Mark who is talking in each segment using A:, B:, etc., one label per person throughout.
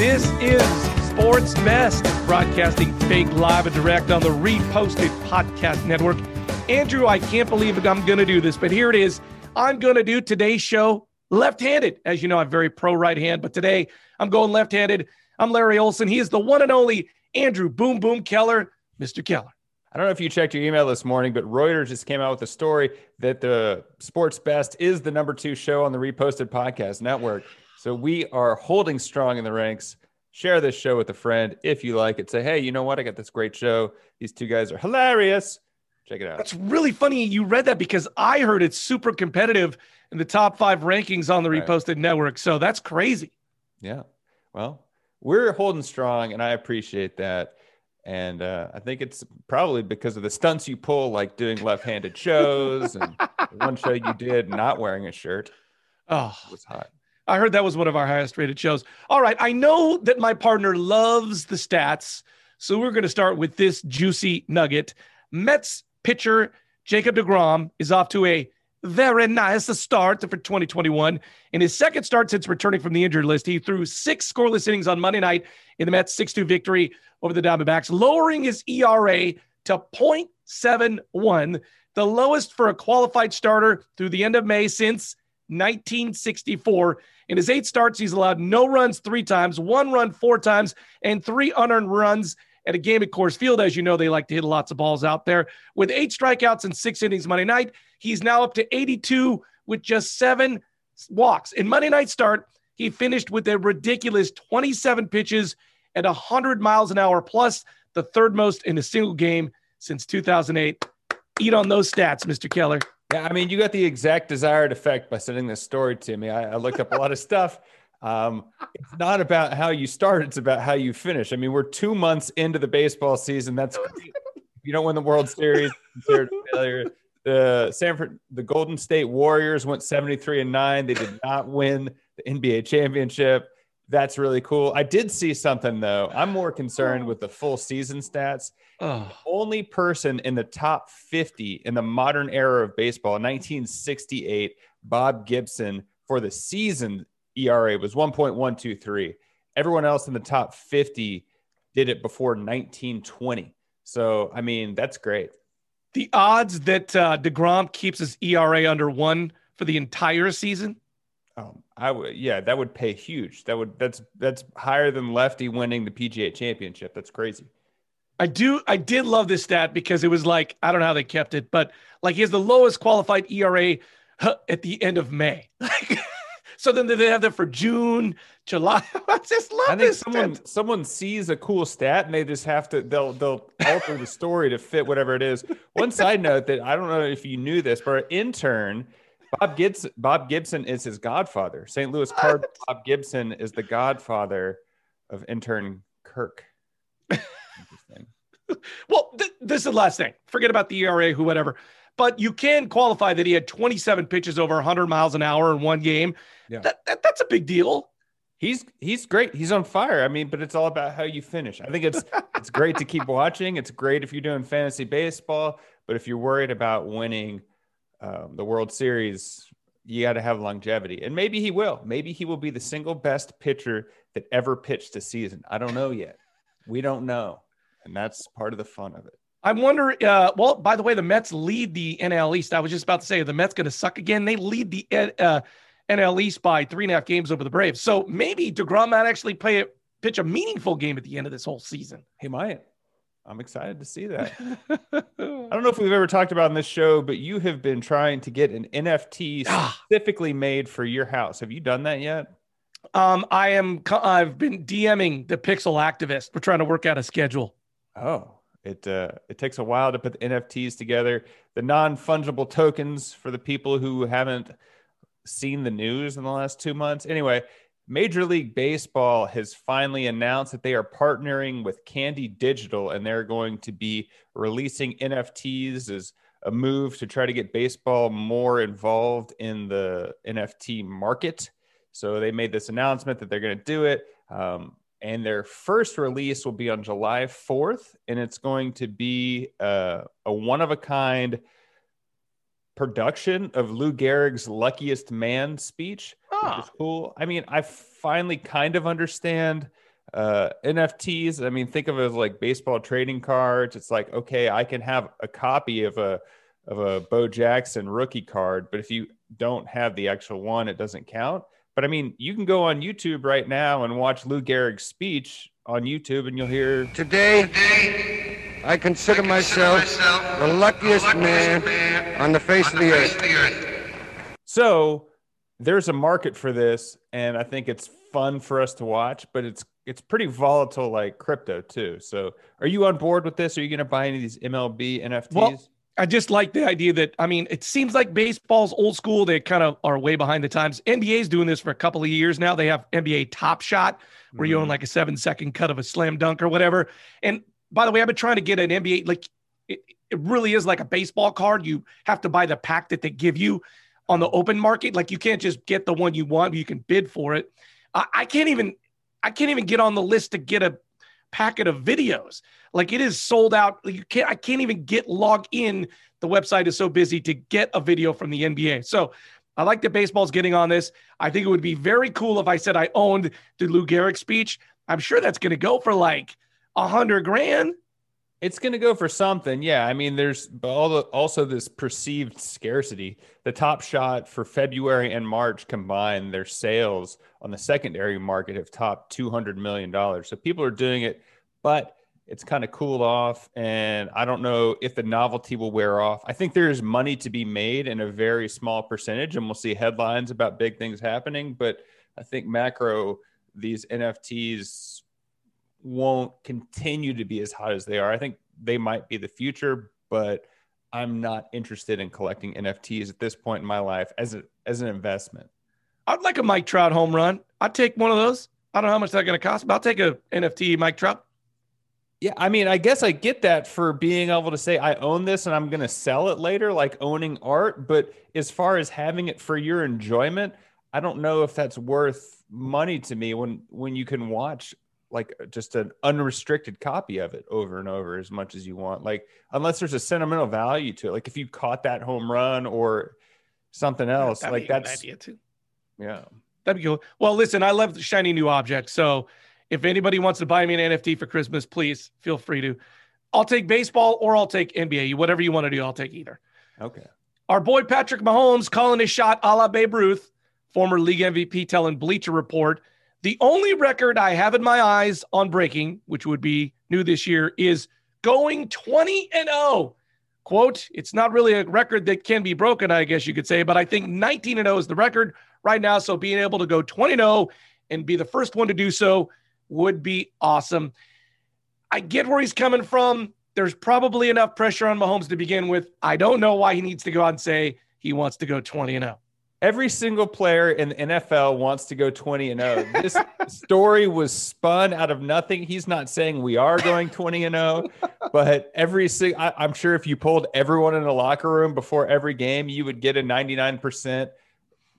A: This is Sports Best, broadcasting fake live and direct on the Reposted Podcast Network. Andrew, I can't believe I'm going to do this, but here it is. I'm going to do today's show left handed. As you know, I'm very pro right hand, but today I'm going left handed. I'm Larry Olson. He is the one and only Andrew Boom Boom Keller, Mr. Keller.
B: I don't know if you checked your email this morning, but Reuters just came out with a story that the Sports Best is the number two show on the Reposted Podcast Network. So we are holding strong in the ranks. Share this show with a friend if you like it. Say, hey, you know what? I got this great show. These two guys are hilarious. Check it out.
A: That's really funny you read that because I heard it's super competitive in the top five rankings on the right. Reposted Network. So that's crazy.
B: Yeah. Well, we're holding strong, and I appreciate that. And uh, I think it's probably because of the stunts you pull, like doing left-handed shows, and one show you did not wearing a shirt.
A: Oh, it was hot. I heard that was one of our highest rated shows. All right, I know that my partner loves the stats, so we're going to start with this juicy nugget. Mets pitcher Jacob DeGrom is off to a very nice start for 2021. In his second start since returning from the injured list, he threw six scoreless innings on Monday night in the Mets' 6 2 victory over the Diamondbacks, lowering his ERA to 0.71, the lowest for a qualified starter through the end of May since 1964. In his eight starts, he's allowed no runs three times, one run four times, and three unearned runs at a game at Coors Field. As you know, they like to hit lots of balls out there. With eight strikeouts and six innings Monday night, he's now up to 82 with just seven walks. In Monday night start, he finished with a ridiculous 27 pitches at 100 miles an hour, plus the third most in a single game since 2008. Eat on those stats, Mr. Keller.
B: Yeah, I mean, you got the exact desired effect by sending this story to me. I, I looked up a lot of stuff. Um, it's not about how you start; it's about how you finish. I mean, we're two months into the baseball season. That's great. If you don't win the World Series, considered a failure. The Sanford, the Golden State Warriors went 73 and nine. They did not win the NBA championship. That's really cool. I did see something though. I'm more concerned with the full season stats. Oh. Only person in the top 50 in the modern era of baseball, 1968, Bob Gibson, for the season ERA was 1.123. Everyone else in the top 50 did it before 1920. So, I mean, that's great.
A: The odds that uh, DeGrom keeps his ERA under one for the entire season?
B: Um, I would, yeah, that would pay huge. That would, that's, that's higher than Lefty winning the PGA championship. That's crazy.
A: I do, I did love this stat because it was like, I don't know how they kept it, but like he has the lowest qualified ERA at the end of May. So then they have that for June, July. I just love I think
B: someone stat. someone sees a cool stat and they just have to they'll they'll alter the story to fit whatever it is. One side note that I don't know if you knew this, but our intern Bob Gibson Bob Gibson is his godfather. St. Louis Card Bob Gibson is the godfather of intern Kirk.
A: Interesting. well, th- this is the last thing. Forget about the ERA, who, whatever but you can qualify that he had 27 pitches over 100 miles an hour in one game. Yeah. That, that, that's a big deal.
B: He's he's great. He's on fire. I mean, but it's all about how you finish. I think it's it's great to keep watching. It's great if you're doing fantasy baseball, but if you're worried about winning um, the World Series, you got to have longevity. And maybe he will. Maybe he will be the single best pitcher that ever pitched a season. I don't know yet. We don't know, and that's part of the fun of it.
A: I wonder. Uh, well, by the way, the Mets lead the NL East. I was just about to say, the Mets going to suck again? They lead the uh, NL East by three and a half games over the Braves. So maybe Degrom might actually play a, pitch a meaningful game at the end of this whole season.
B: He might. I'm excited to see that. I don't know if we've ever talked about in this show, but you have been trying to get an NFT ah. specifically made for your house. Have you done that yet?
A: Um, I am. I've been DMing the Pixel activist. We're trying to work out a schedule.
B: Oh, it uh, it takes a while to put the NFTs together. The non fungible tokens for the people who haven't seen the news in the last two months. Anyway, Major League Baseball has finally announced that they are partnering with Candy Digital and they're going to be releasing NFTs as a move to try to get baseball more involved in the NFT market. So they made this announcement that they're going to do it. Um, and their first release will be on July 4th, and it's going to be uh, a one of a kind production of Lou Gehrig's "Luckiest Man" speech, which is ah. cool. I mean, I finally kind of understand uh, NFTs. I mean, think of it as like baseball trading cards. It's like okay, I can have a copy of a of a Bo Jackson rookie card, but if you don't have the actual one, it doesn't count. But I mean, you can go on YouTube right now and watch Lou Gehrig's speech on YouTube, and you'll hear
C: today. today I consider, I consider myself, myself, the luckiest, the luckiest man, man, on the face, on of, the the face of the earth.
B: So there's a market for this, and I think it's fun for us to watch, but it's it's pretty volatile like crypto too. So are you on board with this? Are you going to buy any of these MLB NFTs? Well,
A: I just like the idea that I mean, it seems like baseball's old school. They kind of are way behind the times. NBA's doing this for a couple of years now. They have NBA Top Shot, where mm-hmm. you own like a seven second cut of a slam dunk or whatever. And by the way, I've been trying to get an NBA like it, it really is like a baseball card. You have to buy the pack that they give you on the open market. Like you can't just get the one you want. You can bid for it. I, I can't even I can't even get on the list to get a packet of videos. Like it is sold out. You can't I can't even get log in. The website is so busy to get a video from the NBA. So I like that baseball's getting on this. I think it would be very cool if I said I owned the Lou Gehrig speech. I'm sure that's going to go for like a hundred grand.
B: It's going to go for something. Yeah. I mean, there's also this perceived scarcity. The top shot for February and March combined, their sales on the secondary market have topped $200 million. So people are doing it, but it's kind of cooled off. And I don't know if the novelty will wear off. I think there's money to be made in a very small percentage, and we'll see headlines about big things happening. But I think macro, these NFTs won't continue to be as hot as they are. I think they might be the future, but I'm not interested in collecting NFTs at this point in my life as a, as an investment.
A: I'd like a Mike Trout home run. I'd take one of those. I don't know how much that's going to cost, but I'll take a NFT Mike Trout.
B: Yeah, I mean, I guess I get that for being able to say I own this and I'm going to sell it later, like owning art. But as far as having it for your enjoyment, I don't know if that's worth money to me when when you can watch like uh, just an unrestricted copy of it over and over as much as you want. Like unless there's a sentimental value to it. Like if you caught that home run or something else, yeah, like that's idea too. Yeah.
A: That'd be cool. Well, listen, I love the shiny new objects. So if anybody wants to buy me an NFT for Christmas, please feel free to. I'll take baseball or I'll take NBA. Whatever you want to do, I'll take either.
B: Okay.
A: Our boy Patrick Mahomes calling his shot a la Babe Ruth, former league MVP, telling Bleacher Report the only record I have in my eyes on breaking, which would be new this year, is going 20 and 0. Quote, it's not really a record that can be broken, I guess you could say, but I think 19 and 0 is the record right now. So being able to go 20 and 0 and be the first one to do so would be awesome. I get where he's coming from. There's probably enough pressure on Mahomes to begin with. I don't know why he needs to go out and say he wants to go 20 and 0.
B: Every single player in the NFL wants to go 20 and 0. This story was spun out of nothing. He's not saying we are going 20 and 0, but every single, I'm sure if you pulled everyone in the locker room before every game, you would get a 99%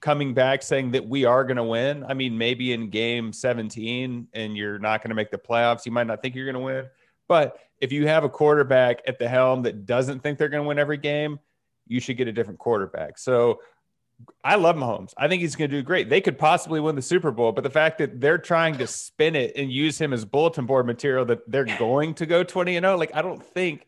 B: coming back saying that we are going to win. I mean, maybe in game 17 and you're not going to make the playoffs, you might not think you're going to win. But if you have a quarterback at the helm that doesn't think they're going to win every game, you should get a different quarterback. So I love Mahomes. I think he's going to do great. They could possibly win the Super Bowl, but the fact that they're trying to spin it and use him as bulletin board material that they're going to go 20 and 0, like I don't think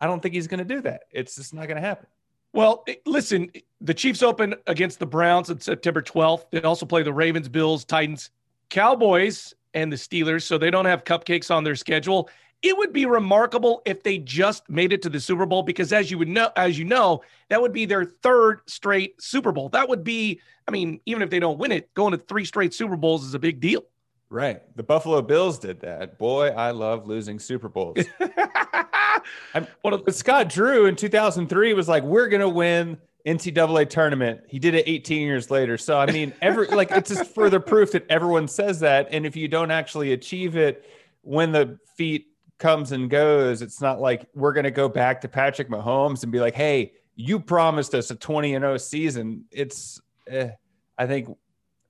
B: I don't think he's going to do that. It's just not going to happen.
A: Well, eh, listen, the Chiefs open against the Browns on September 12th. They also play the Ravens, Bills, Titans, Cowboys, and the Steelers, so they don't have cupcakes on their schedule it would be remarkable if they just made it to the Super Bowl because as you would know as you know that would be their third straight Super Bowl. That would be I mean even if they don't win it going to three straight Super Bowls is a big deal.
B: Right. The Buffalo Bills did that. Boy, I love losing Super Bowls. I'm, well, Scott Drew in 2003 was like we're going to win NCAA tournament. He did it 18 years later. So I mean, every like it's just further proof that everyone says that, and if you don't actually achieve it, when the feet comes and goes. It's not like we're going to go back to Patrick Mahomes and be like, "Hey, you promised us a 20 and 0 season." It's eh, I think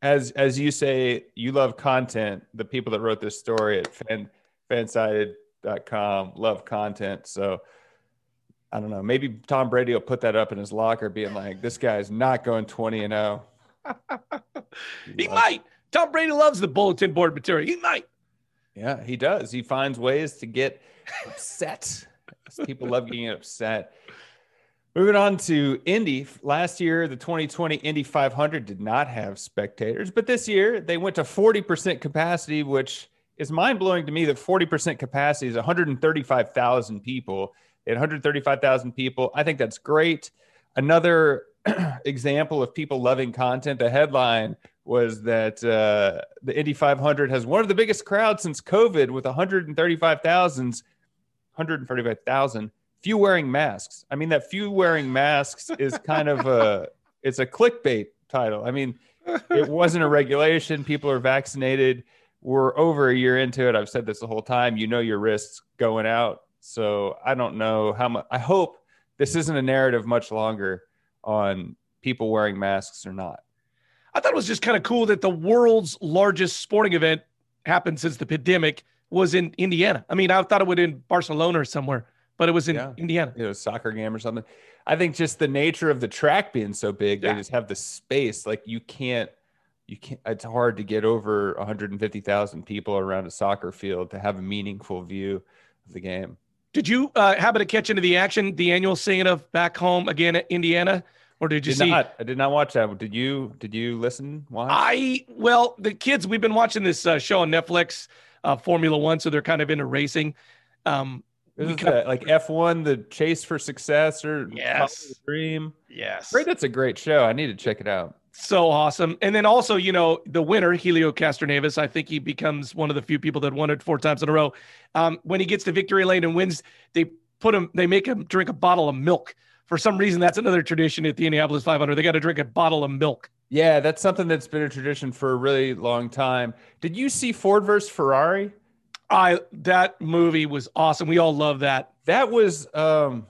B: as as you say, you love content. The people that wrote this story at fan fansided.com love content. So I don't know. Maybe Tom Brady will put that up in his locker, being like, "This guy's not going 20 and 0."
A: he might. Tom Brady loves the bulletin board material. He might.
B: Yeah, he does. He finds ways to get upset. People love getting upset. Moving on to Indy. Last year, the 2020 Indy 500 did not have spectators, but this year they went to 40% capacity, which is mind blowing to me that 40% capacity is 135,000 people. At 135,000 people, I think that's great. Another example of people loving content, the headline was that uh, the Indy 500 has one of the biggest crowds since COVID with 135,000, 135,000 few wearing masks. I mean, that few wearing masks is kind of a it's a clickbait title. I mean, it wasn't a regulation. People are vaccinated. We're over a year into it. I've said this the whole time. You know your risks going out. So I don't know how much. I hope this isn't a narrative much longer on people wearing masks or not.
A: I thought it was just kind of cool that the world's largest sporting event happened since the pandemic was in Indiana. I mean, I thought it would in Barcelona or somewhere but it was in yeah. Indiana.
B: You know, soccer game or something. I think just the nature of the track being so big, yeah. they just have the space. Like you can't, you can't. It's hard to get over 150,000 people around a soccer field to have a meaningful view of the game.
A: Did you uh, happen to catch into the action, the annual singing of "Back Home Again" at Indiana? Or did you
B: did
A: see?
B: Not, I did not watch that. Did you? Did you listen? Watch?
A: I well, the kids. We've been watching this uh, show on Netflix, uh, Formula One, so they're kind of into racing. Um,
B: this is like F1, the chase for success or
A: yes,
B: dream.
A: Yes,
B: great. That's a great show. I need to check it out.
A: So awesome. And then also, you know, the winner, Helio Castroneves, I think he becomes one of the few people that won it four times in a row. Um, when he gets to victory lane and wins, they put him, they make him drink a bottle of milk. For some reason, that's another tradition at the Indianapolis 500. They got to drink a bottle of milk.
B: Yeah, that's something that's been a tradition for a really long time. Did you see Ford versus Ferrari?
A: I that movie was awesome. We all love that.
B: That was um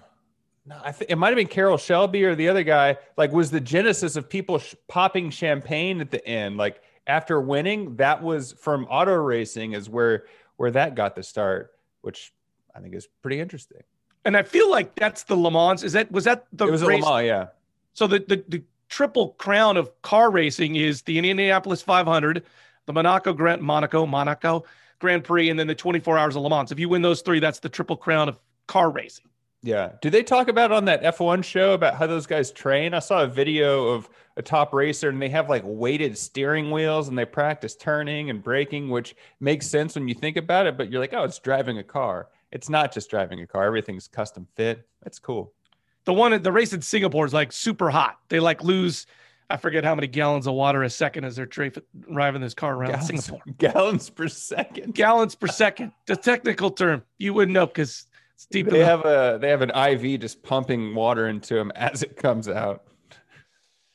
B: I think it might have been Carroll Shelby or the other guy. Like, was the genesis of people sh- popping champagne at the end, like after winning. That was from auto racing, is where where that got the start, which I think is pretty interesting.
A: And I feel like that's the Le Mans. Is that was that the
B: it was race? Le Mans, yeah.
A: So the, the the triple crown of car racing is the Indianapolis 500, the Monaco Grand Monaco Monaco Grand Prix, and then the 24 Hours of Le Mans. If you win those three, that's the triple crown of car racing.
B: Yeah. Do they talk about on that F1 show about how those guys train? I saw a video of a top racer and they have like weighted steering wheels and they practice turning and braking, which makes sense when you think about it. But you're like, oh, it's driving a car. It's not just driving a car. Everything's custom fit. That's cool.
A: The one the race in Singapore is like super hot. They like lose I forget how many gallons of water a second as they're driving this car around gallons, Singapore.
B: Gallons per second.
A: Gallons per second. The technical term. You wouldn't know because it's deep.
B: They enough. have a they have an IV just pumping water into them as it comes out.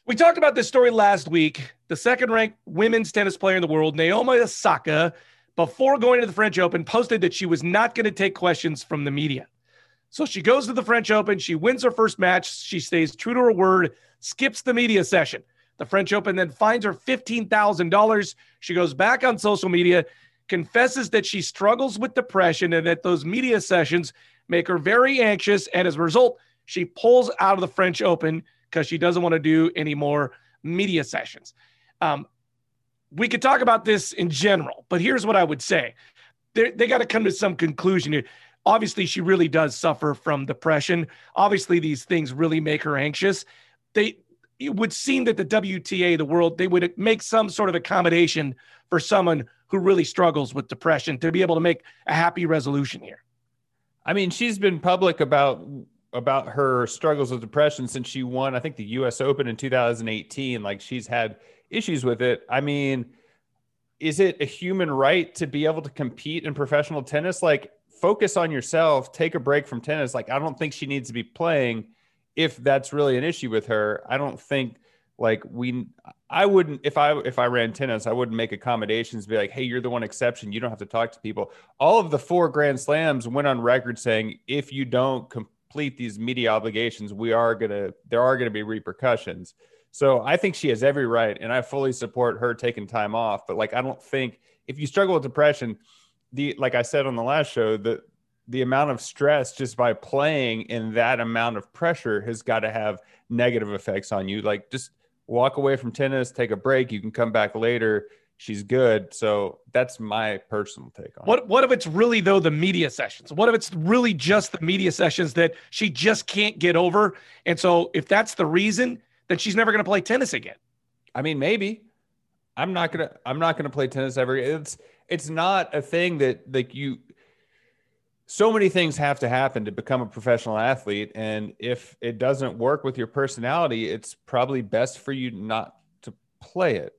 A: We talked about this story last week. The second ranked women's tennis player in the world, Naomi Osaka, before going to the French Open, posted that she was not going to take questions from the media. So she goes to the French Open. She wins her first match. She stays true to her word skips the media session. The French Open then finds her $15,000. She goes back on social media, confesses that she struggles with depression and that those media sessions make her very anxious. And as a result, she pulls out of the French Open because she doesn't want to do any more media sessions. Um, we could talk about this in general, but here's what I would say They're, they got to come to some conclusion here. Obviously, she really does suffer from depression. Obviously, these things really make her anxious they it would seem that the WTA, the world, they would make some sort of accommodation for someone who really struggles with depression to be able to make a happy resolution here.
B: I mean, she's been public about about her struggles with depression since she won, I think, the U.S. Open in 2018. Like she's had issues with it. I mean, is it a human right to be able to compete in professional tennis? Like, focus on yourself, take a break from tennis. Like, I don't think she needs to be playing if that's really an issue with her, I don't think like we I wouldn't if I if I ran tennis, I wouldn't make accommodations be like, hey, you're the one exception. You don't have to talk to people. All of the four grand slams went on record saying if you don't complete these media obligations, we are gonna there are gonna be repercussions. So I think she has every right, and I fully support her taking time off. But like I don't think if you struggle with depression, the like I said on the last show, the the amount of stress just by playing in that amount of pressure has got to have negative effects on you. Like just walk away from tennis, take a break. You can come back later. she's good. So that's my personal take on
A: What
B: it.
A: what if it's really though the media sessions? What if it's really just the media sessions that she just can't get over? And so if that's the reason, then she's never going to play tennis again.
B: I mean, maybe. I'm not gonna. I'm not gonna play tennis ever. It's it's not a thing that like you. So many things have to happen to become a professional athlete, and if it doesn't work with your personality, it's probably best for you not to play it.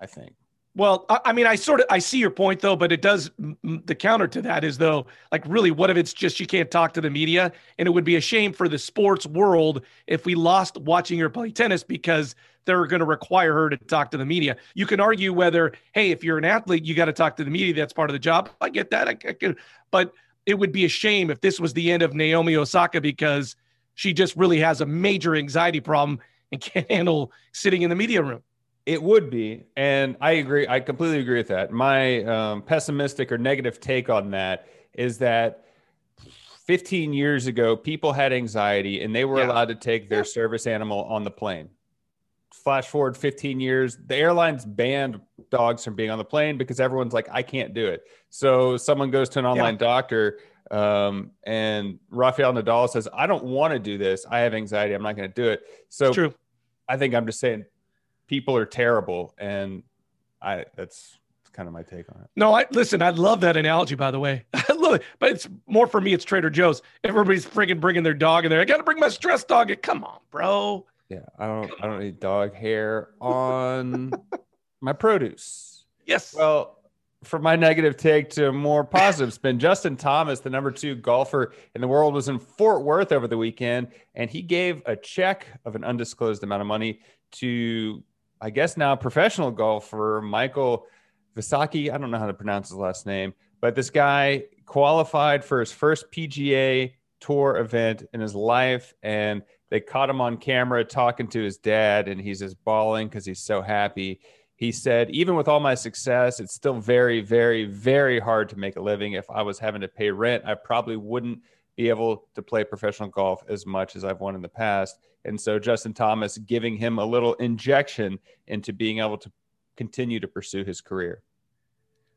B: I think.
A: Well, I, I mean, I sort of I see your point though, but it does the counter to that is though, like really, what if it's just she can't talk to the media, and it would be a shame for the sports world if we lost watching her play tennis because they're going to require her to talk to the media. You can argue whether, hey, if you're an athlete, you got to talk to the media. That's part of the job. I get that. I, I but it would be a shame if this was the end of Naomi Osaka because she just really has a major anxiety problem and can't handle sitting in the media room.
B: It would be, and I agree. I completely agree with that. My um, pessimistic or negative take on that is that 15 years ago, people had anxiety and they were
A: Yeah.
B: allowed to take their
A: Yeah.
B: service animal on the plane. Flash forward 15 years, the airlines banned dogs from being on the plane because everyone's like, I can't do it. So someone goes to an online doctor, um, and Rafael Nadal says, I don't want to do this. I have anxiety. I'm not going to do it. So
A: It's true.
B: I think I'm just saying people are terrible, and I that's, kind of my take on it.
A: No, I listen. I love that analogy, by the way. I love it, but it's more for me. It's Trader Joe's. Everybody's friggin' bringing their dog in there. I got to bring my stress dog. in. Come on, bro.
B: Yeah, I don't I don't need dog hair on my produce.
A: Yes.
B: Well, from my negative take to a more positive spin, Justin Thomas, the number two golfer in the world, was in Fort Worth over the weekend, and he gave a check of an undisclosed amount of money to, I guess now professional golfer Michael Visacki. I don't know how to pronounce his last name, but this guy qualified for his first PGA Tour event in his life, and they caught him on camera talking to his dad, and he's just bawling because he's so happy. He said, even with all my success, it's still very, very, very hard to make a living. If I was having to pay rent, I probably wouldn't be able to play professional golf as much as I've won in the past. And so Justin Thomas giving him a little injection into being able to continue to pursue his career.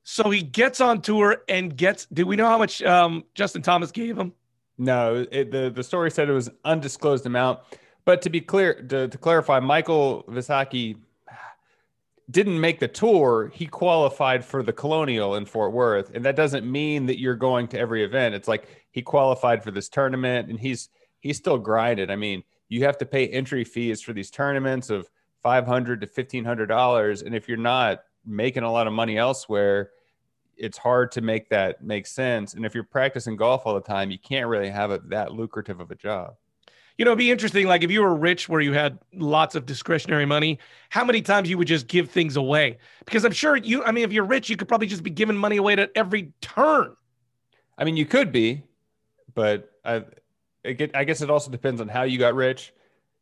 A: so he gets on tour and gets. Do we know how much um, Justin Thomas gave him?
B: No, it, the the story said it was undisclosed amount. But to be clear, to, to clarify, Michael Visacki didn't make the tour. He qualified for the Colonial in Fort Worth, and that doesn't mean that you're going to every event. It's like he qualified for this tournament, and he's he's still grinded. I mean, you have to pay entry fees for these tournaments of five hundred to fifteen hundred dollars, and if you're not making a lot of money elsewhere, it's hard to make that make sense. And if you're practicing golf all the time, you can't really have it that lucrative of a job.
A: You know, it'd be interesting. Like if you were rich, where you had lots of discretionary money, how many times you would just give things away? Because I'm sure you. I mean, if you're rich, you could probably just be giving money away at every turn.
B: I mean, you could be, but I, I guess it also depends on how you got rich.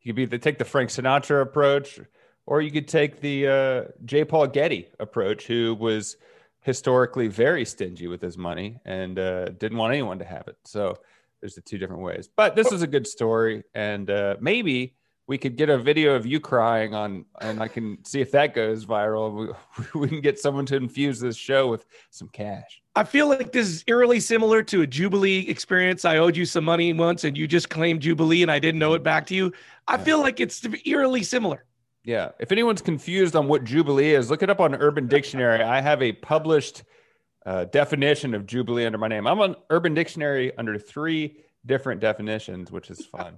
B: You could be take the Frank Sinatra approach, or you could take the uh, J. Paul Getty approach, who was historically very stingy with his money and uh, didn't want anyone to have it. So there's the two different ways. But this is a good story, and uh, maybe we could get a video of you crying on, and I can see if that goes viral. We, we can get someone to infuse this show with some cash.
A: I feel like this is eerily similar to a Jubilee experience. I owed you some money once, and you just claimed Jubilee, and I didn't know it back to you. I
B: Yeah.
A: feel like it's eerily similar.
B: Yeah. If anyone's confused on what Jubilee is, look it up on Urban Dictionary. I have a published uh, definition of Jubilee under my name. I'm on Urban Dictionary under three different definitions, which is fun.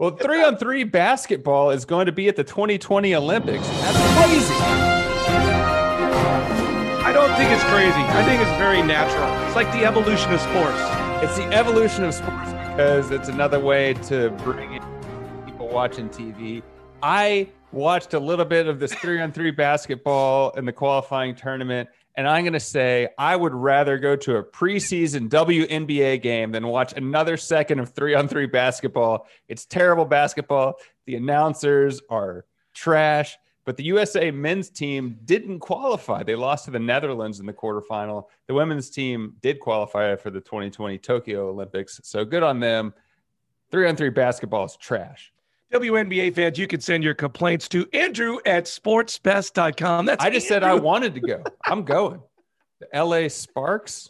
B: Well, three on three basketball is going to be at the 2020 Olympics. That's crazy.
A: I don't think it's crazy. I think it's very natural. It's like the evolution of sports.
B: It's the evolution of sports because it's another way to bring in people watching TV. I watched a little bit of this three on three basketball in the qualifying tournament, and I'm going to say I would rather go to a preseason WNBA game than watch another second of three on three basketball. It's terrible basketball. The announcers are trash. But the USA men's team didn't qualify. They lost to the Netherlands in the quarterfinal. The women's team did qualify for the 2020 Tokyo Olympics. So good on them. Three on three basketball is trash.
A: WNBA fans, you can send your complaints to Andrew at sportsbest.com. That's
B: I just said I wanted to go. I'm going. The LA Sparks.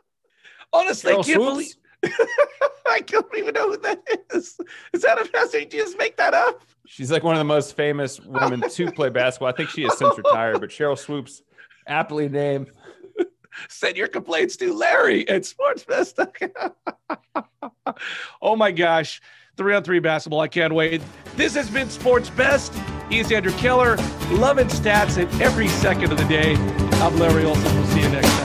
A: honestly, I
B: Sheryl
A: can't
B: Swoopes?
A: believe I don't even know who that is. Is that a message? You just make that up?
B: She's like one of the most famous women to play basketball. I think she has since retired, but Sheryl Swoopes, aptly named.
A: Send your complaints to Larry at sportsbest.com. oh my gosh. Three on three basketball. I can't wait. This has been Sports Best. He's Andrew Keller, loving stats at every second of the day. I'm Larry Olson. We'll see you next time.